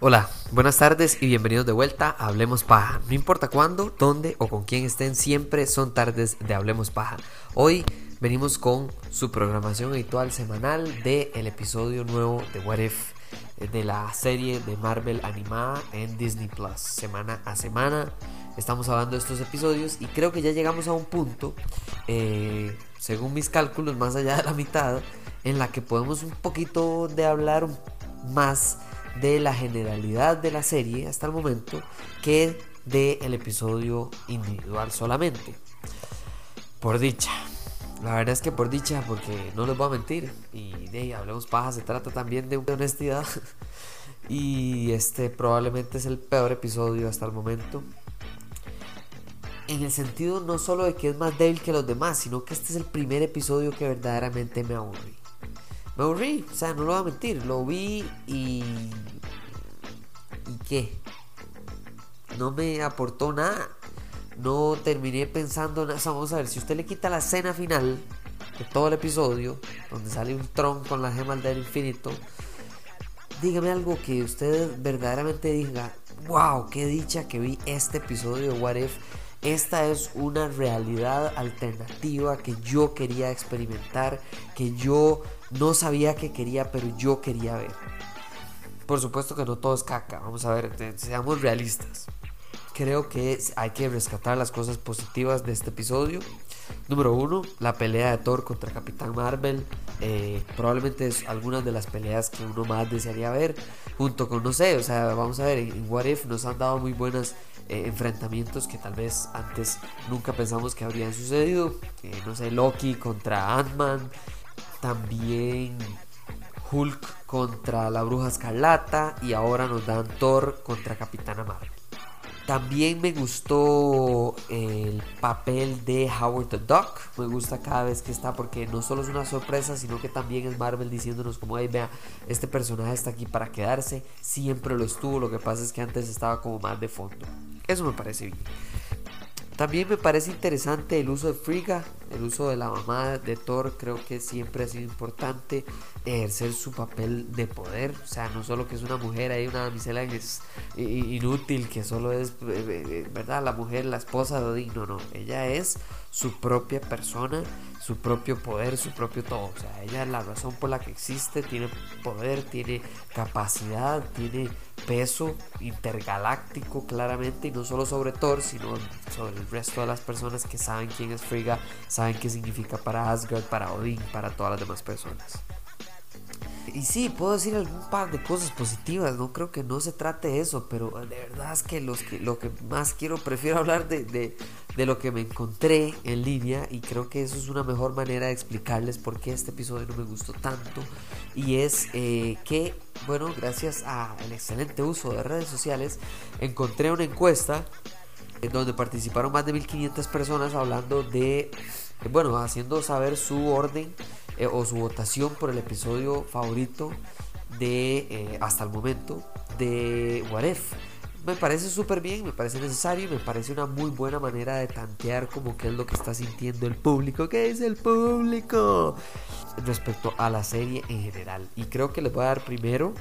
Hola, buenas tardes y bienvenidos de vuelta a Hablemos Paja. No importa cuándo, dónde o con quién estén, siempre son tardes de Hablemos Paja. Hoy venimos con su programación habitual semanal del el episodio nuevo de What If eh, de la serie de Marvel animada en Disney Plus. Semana a semana estamos hablando de estos episodios y creo que ya llegamos a un punto, eh, según mis cálculos, más allá de la mitad, en la que podemos un poquito de hablar más de la generalidad de la serie hasta el momento que de el episodio individual solamente. Por dicha. La verdad es que por dicha, porque no les voy a mentir. Y de hablemos paja, se trata también de honestidad. y este probablemente es el peor episodio hasta el momento. En el sentido no solo de que es más débil que los demás, sino que este es el primer episodio que verdaderamente me aburrí me aburrí, o sea, no lo voy a mentir, lo vi y... ¿Y qué? No me aportó nada. No terminé pensando nada. Vamos a ver, si usted le quita la escena final de todo el episodio, donde sale un tron con la gema del infinito, dígame algo que usted verdaderamente diga, wow, qué dicha que vi este episodio de What If. Esta es una realidad alternativa que yo quería experimentar, que yo no sabía que quería, pero yo quería ver. Por supuesto que no todo es caca, vamos a ver, seamos realistas. Creo que hay que rescatar las cosas positivas de este episodio. Número uno, la pelea de Thor contra Capitán Marvel. Eh, probablemente es algunas de las peleas que uno más desearía ver. Junto con, no sé, o sea, vamos a ver, en What If nos han dado muy buenos eh, enfrentamientos que tal vez antes nunca pensamos que habrían sucedido. Eh, no sé, Loki contra Ant-Man. También Hulk contra la Bruja Escarlata y ahora nos dan Thor contra Capitana Marvel. También me gustó el papel de Howard the Duck. Me gusta cada vez que está porque no solo es una sorpresa, sino que también es Marvel diciéndonos como, hey, vea, este personaje está aquí para quedarse. Siempre lo estuvo, lo que pasa es que antes estaba como más de fondo. Eso me parece bien. También me parece interesante el uso de Frigga, el uso de la mamá de Thor, creo que siempre ha sido importante ejercer su papel de poder, o sea, no solo que es una mujer ahí, una damisela inútil, que solo es, eh, eh, ¿verdad? La mujer, la esposa de Odín, no, no, ella es su propia persona, su propio poder, su propio todo, o sea, ella es la razón por la que existe, tiene poder, tiene capacidad, tiene peso intergaláctico claramente y no solo sobre Thor sino sobre el resto de las personas que saben quién es Frigga, saben qué significa para Asgard, para Odín, para todas las demás personas. Y sí, puedo decir algún par de cosas positivas, no creo que no se trate de eso, pero de verdad es que, los que lo que más quiero, prefiero hablar de, de, lo que me encontré en línea y creo que eso es una mejor manera de explicarles por qué este episodio no me gustó tanto. Y es eh, que, bueno, gracias al excelente uso de redes sociales, encontré una encuesta en donde participaron más de 1500 personas hablando de, bueno, haciendo saber su orden eh, o su votación por el episodio favorito de eh, hasta el momento de What If. Me parece súper bien, me parece necesario, me parece una muy buena manera de tantear como qué es lo que está sintiendo el público, qué es el público respecto a la serie en general. Y creo que les voy a dar primero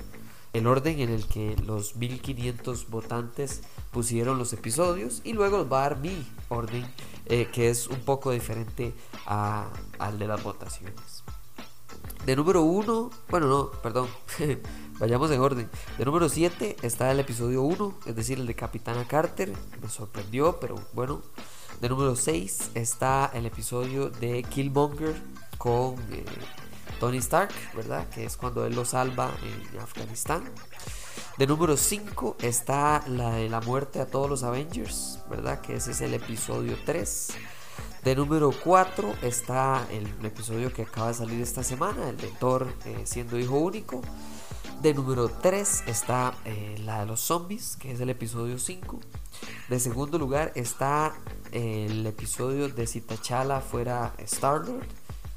el orden en el que los 1500 votantes pusieron los episodios y luego va a dar mi orden eh, que es un poco diferente al de las votaciones. De número 1, bueno, no, perdón, vayamos en orden. De número 7 está el episodio 1, es decir, el de Capitana Carter, me sorprendió, pero bueno. De número 6 está el episodio de Killmonger con eh, Tony Stark, ¿verdad? Que es cuando él lo salva en Afganistán. De número 5 está la de la muerte a todos los Avengers, ¿verdad? Que ese es el episodio 3. De número 4 está el, episodio que acaba de salir esta semana, el de Thor eh, siendo hijo único. De número 3 está eh, la de los zombies, que es el episodio 5. De segundo lugar está el episodio de si T'Challa fuera Star-Lord,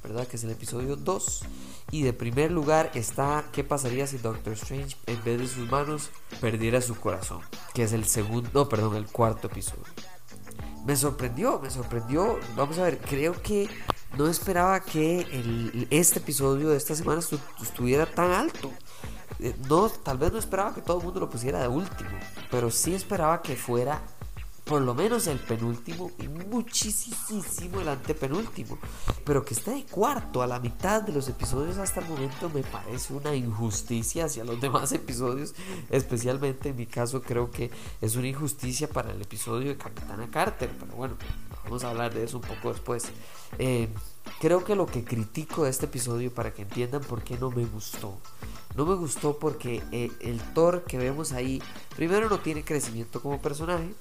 ¿verdad? Que es el episodio 2. Y de primer lugar está qué pasaría si Doctor Strange en vez de sus manos perdiera su corazón, que es el segundo, no, perdón, el cuarto episodio. me sorprendió, me sorprendió. Vamos a ver, creo que no esperaba que este episodio de esta semana estuviera tan alto. Eh, no, tal vez no esperaba que todo el mundo lo pusiera de último, pero sí esperaba que fuera por lo menos el penúltimo y muchísimo el antepenúltimo. Pero que esté de cuarto a la mitad de los episodios hasta el momento me parece una injusticia hacia los demás episodios. Especialmente en mi caso creo que es una injusticia para el episodio de Capitana Carter. Pero bueno, vamos a hablar de eso un poco después. Eh, creo que lo que critico de este episodio para que entiendan por qué no me gustó. No me gustó porque eh, el Thor que vemos ahí, primero no tiene crecimiento como personaje.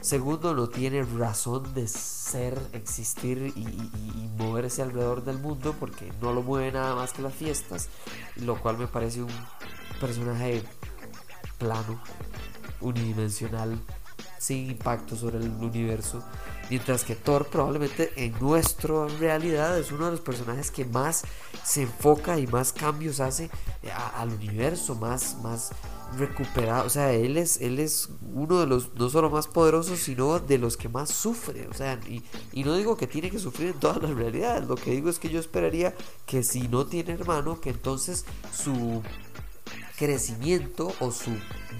Segundo, no tiene razón de ser, existir y, moverse alrededor del mundo porque no lo mueve nada más que las fiestas, lo cual me parece un personaje plano, unidimensional, sin impacto sobre el universo. Mientras que Thor probablemente en nuestra realidad es uno de los personajes que más se enfoca y más cambios hace al universo, más, más recuperado. O sea, él es, él es uno de los no solo más poderosos, sino de los que más sufre. O sea, y, y no digo que tiene que sufrir en todas las realidades. Lo que digo es que yo esperaría que si no tiene hermano, que entonces su crecimiento o su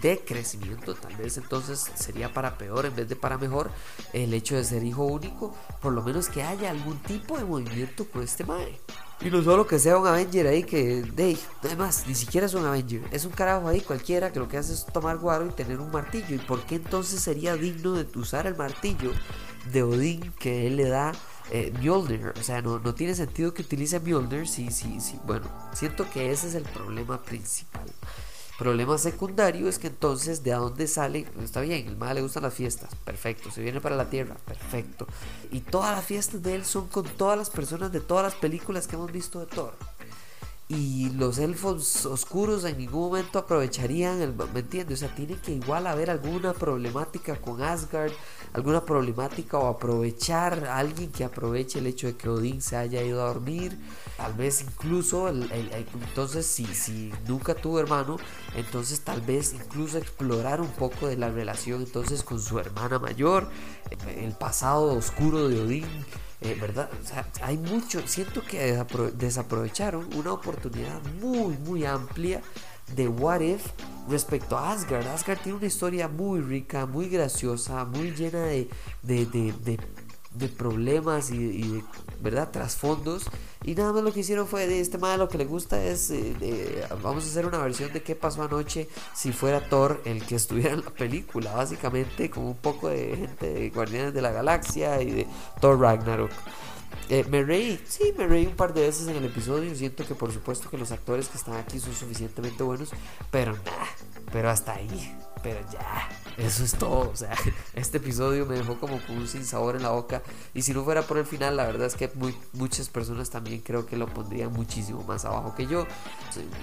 decrecimiento, tal vez entonces sería para peor en vez de para mejor el hecho de ser hijo único, por lo menos que haya algún tipo de movimiento con este mae. Y no solo que sea un Avenger ahí que, de, además, ni siquiera es un Avenger, es un carajo ahí cualquiera que lo que hace es tomar guaro y tener un martillo. ¿Y por qué entonces sería digno de usar el martillo de Odín que él le da eh, Mjolnir? O sea, no, no tiene sentido que utilice Mjolnir si, si, si, bueno, siento que ese es el problema principal. Problema secundario es que entonces de dónde sale, está bien, el mal le gustan las fiestas, perfecto, se viene para la tierra, perfecto. Y todas las fiestas de él son con todas las personas de todas las películas que hemos visto de Thor. Y los elfos oscuros en ningún momento aprovecharían el, ¿me entiendes? O sea, tiene que igual haber alguna problemática con Asgard, alguna problemática o aprovechar a alguien que aproveche el hecho de que Odín se haya ido a dormir Tal vez incluso, entonces si, si nunca tuvo hermano, entonces tal vez incluso explorar un poco de la relación entonces con su hermana mayor, el pasado oscuro de Odín. Eh, ¿Verdad? O sea, hay mucho, siento que desaprovecharon una oportunidad muy, muy amplia de What If respecto a Asgard. Asgard tiene una historia muy rica, muy graciosa, muy llena de, de, de, de problemas y, de verdad trasfondos. Y nada más lo que hicieron fue de este mal lo que le gusta es eh, vamos a hacer una versión de qué pasó anoche si fuera Thor el que estuviera en la película. Básicamente con un poco de gente de Guardianes de la Galaxia y de Thor Ragnarok eh, me reí, sí, me reí un par de veces en el episodio. Siento que por supuesto que los actores que están aquí son suficientemente buenos, pero nada, pero hasta ahí, pero ya. Eso es todo. O sea, este episodio me dejó como con un sinsabor en la boca. Y si no fuera por el final, la verdad es que muchas personas también creo que lo pondrían muchísimo más abajo que yo.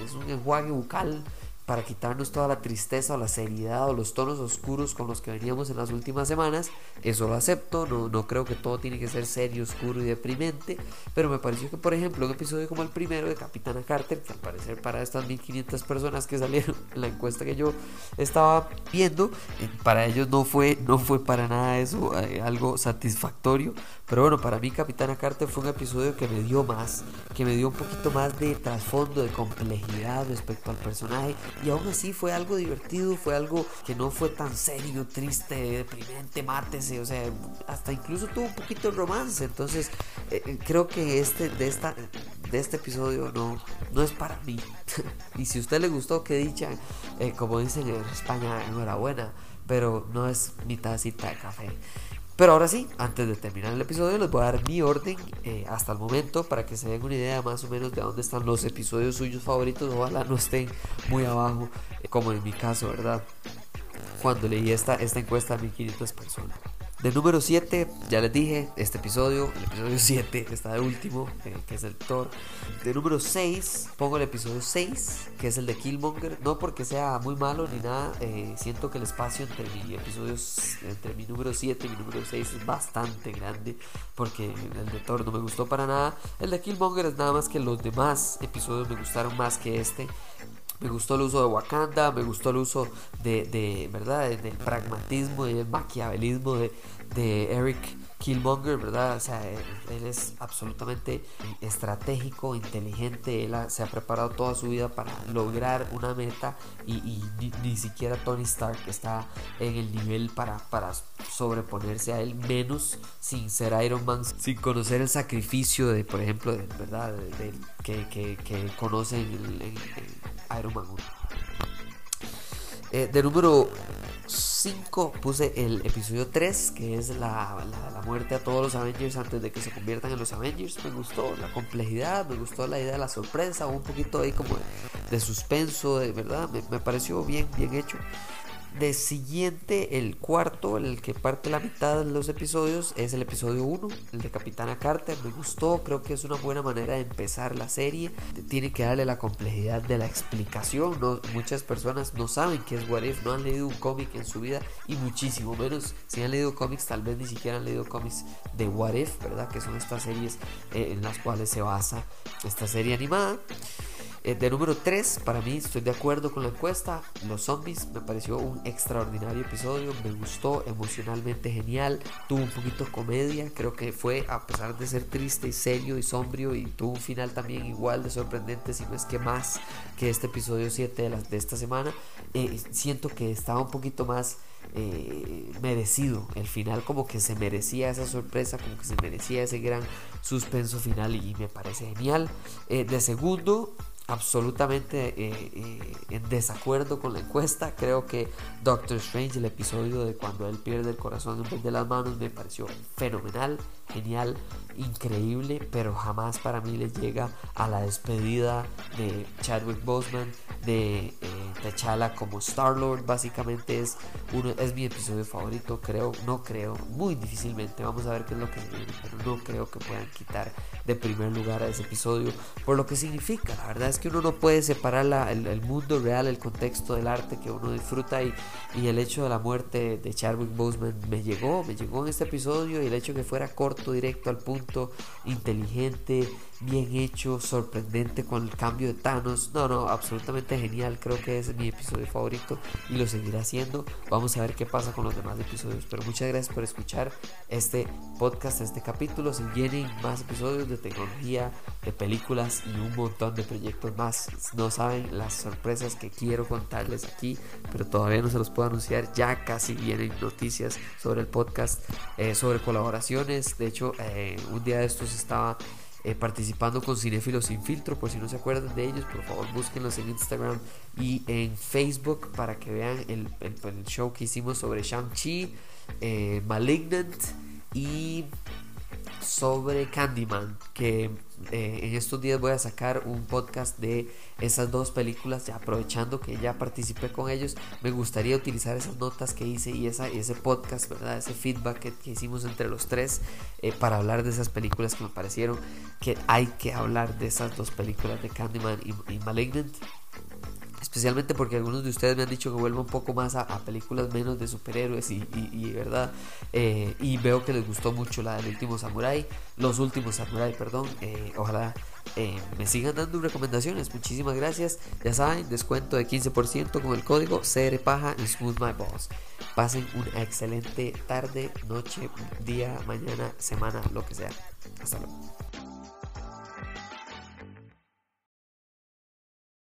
Es un enjuague bucal para quitarnos toda la tristeza o la seriedad o los tonos oscuros con los que veníamos en las últimas semanas. Eso lo acepto, no, no creo que todo tiene que ser serio, oscuro y deprimente, pero me pareció que, por ejemplo, un episodio como el primero de Capitana Carter, que al parecer para estas 1500 personas que salieron en la encuesta que yo estaba viendo, eh, para ellos no fue, no fue para nada eso eh, algo satisfactorio, pero bueno, para mí Capitana Carter fue un episodio que me dio más, que me dio un poquito más de trasfondo, de complejidad respecto al personaje y aún así fue algo divertido, fue algo que no fue tan serio, triste, deprimente, mátese, o sea, hasta incluso tuvo un poquito de romance. Entonces, eh, creo que este de esta de este episodio no, no es para mí. y si a usted le gustó, que dicha, eh, como dicen en España, enhorabuena, pero no es mi tacita de café. Pero ahora sí, antes de terminar el episodio, les voy a dar mi orden eh, hasta el momento para que se den una idea más o menos de dónde están los episodios suyos favoritos. Ojalá no estén muy abajo, eh, como en mi caso, ¿verdad? Cuando leí esta, esta encuesta a 1500 personas. De número 7, ya les dije, este episodio, el episodio 7 está de último, eh, que es el Thor. De número 6, pongo el episodio 6, que es el de Killmonger. No porque sea muy malo ni nada, eh, siento que el espacio entre mi episodios, entre mi número 7 y mi número 6 es bastante grande, porque el de Thor no me gustó para nada. El de Killmonger es nada más que los demás episodios me gustaron más que este. Me gustó el uso de Wakanda, me gustó el uso de, de ¿verdad? del pragmatismo y del maquiavelismo de, de Eric Killmonger, ¿verdad? O sea, él, es absolutamente estratégico, inteligente, él se ha preparado toda su vida para lograr una meta y, ni, siquiera Tony Stark está en el nivel para, para sobreponerse a él, menos sin ser Iron Man, sin conocer el sacrificio de, por ejemplo, de, ¿verdad? De, que, que, que, conoce en, Iron Man 1. Eh, de número 5 puse el episodio 3, que es la, la, muerte a todos los Avengers antes de que se conviertan en los Avengers. Me gustó la complejidad, me gustó la idea de la sorpresa, un poquito ahí como de, suspenso, de verdad, me, me pareció bien, bien hecho. De siguiente, el cuarto, el que parte la mitad de los episodios, es el episodio 1, el de Capitana Carter. Me gustó, creo que es una buena manera de empezar la serie. Tiene que darle la complejidad de la explicación. No, muchas personas no saben qué es What If, no han leído un cómic en su vida y muchísimo menos si han leído cómics, tal vez ni siquiera han leído cómics de What If, ¿verdad? Que son estas series eh, en las cuales se basa esta serie animada. Eh, de número 3, para mí estoy de acuerdo con la encuesta. Los zombies me pareció un extraordinario episodio. Me gustó emocionalmente genial. Tuvo un poquito de comedia. Creo que fue, a pesar de ser triste y serio y sombrío, y tuvo un final también igual de sorprendente, si no es que más que este episodio 7 de, de esta semana. Eh, siento que estaba un poquito más. Eh, merecido. El final como que se merecía esa sorpresa, como que se merecía ese gran suspenso final y, me parece genial. de segundo, absolutamente eh, eh, en desacuerdo con la encuesta. Creo que Doctor Strange, el episodio de cuando él pierde el corazón en vez de las manos, me pareció fenomenal, genial, increíble, pero jamás para mí le llega a la despedida de Chadwick Boseman, de eh, T'Challa como Star Lord. Básicamente es uno, es mi episodio favorito. Creo, no creo, muy difícilmente. Vamos a ver qué es lo que pero no creo que puedan quitar de primer lugar a ese episodio por lo que significa. La verdad es que uno no puede separar el, mundo real, el contexto del arte que uno disfruta y, y el hecho de la muerte de Chadwick Boseman me llegó, me llegó en este episodio y el hecho que fuera corto, directo al punto, inteligente, bien hecho, sorprendente con el cambio de Thanos. No, no, absolutamente genial. Creo que es mi episodio favorito y lo seguirá haciendo. Vamos a ver qué pasa con los demás episodios. Pero muchas gracias por escuchar este podcast, este capítulo. Si vienen más episodios de tecnología, de películas y un montón de proyectos más. No saben las sorpresas que quiero contarles aquí, pero todavía no se los puedo anunciar. Ya casi vienen noticias sobre el podcast, eh, sobre colaboraciones. De hecho, eh, un día de estos estaba eh, participando con Cinefilos Sin Filtro. Por si no se acuerdan de ellos, por favor búsquenlos en Instagram y en Facebook para que vean el, show que hicimos sobre Shang-Chi, eh, Malignant y sobre Candyman, que eh, en estos días voy a sacar un podcast de esas dos películas, ya aprovechando que ya participé con ellos, me gustaría utilizar esas notas que hice y, esa, ese podcast, ¿verdad? Ese feedback que, hicimos entre los tres eh, para hablar de esas películas que me parecieron que hay que hablar de esas dos películas de Candyman y, y Malignant especialmente porque algunos de ustedes me han dicho que vuelva un poco más a, películas menos de superhéroes y, y, verdad eh, y veo que les gustó mucho la del último samurai los últimos samurai perdón eh, ojalá eh, me sigan dando recomendaciones. Muchísimas gracias. Ya saben descuento de 15% con el código CRPaja en Smooth My Boss pasen una excelente tarde noche día mañana semana lo que sea. Hasta luego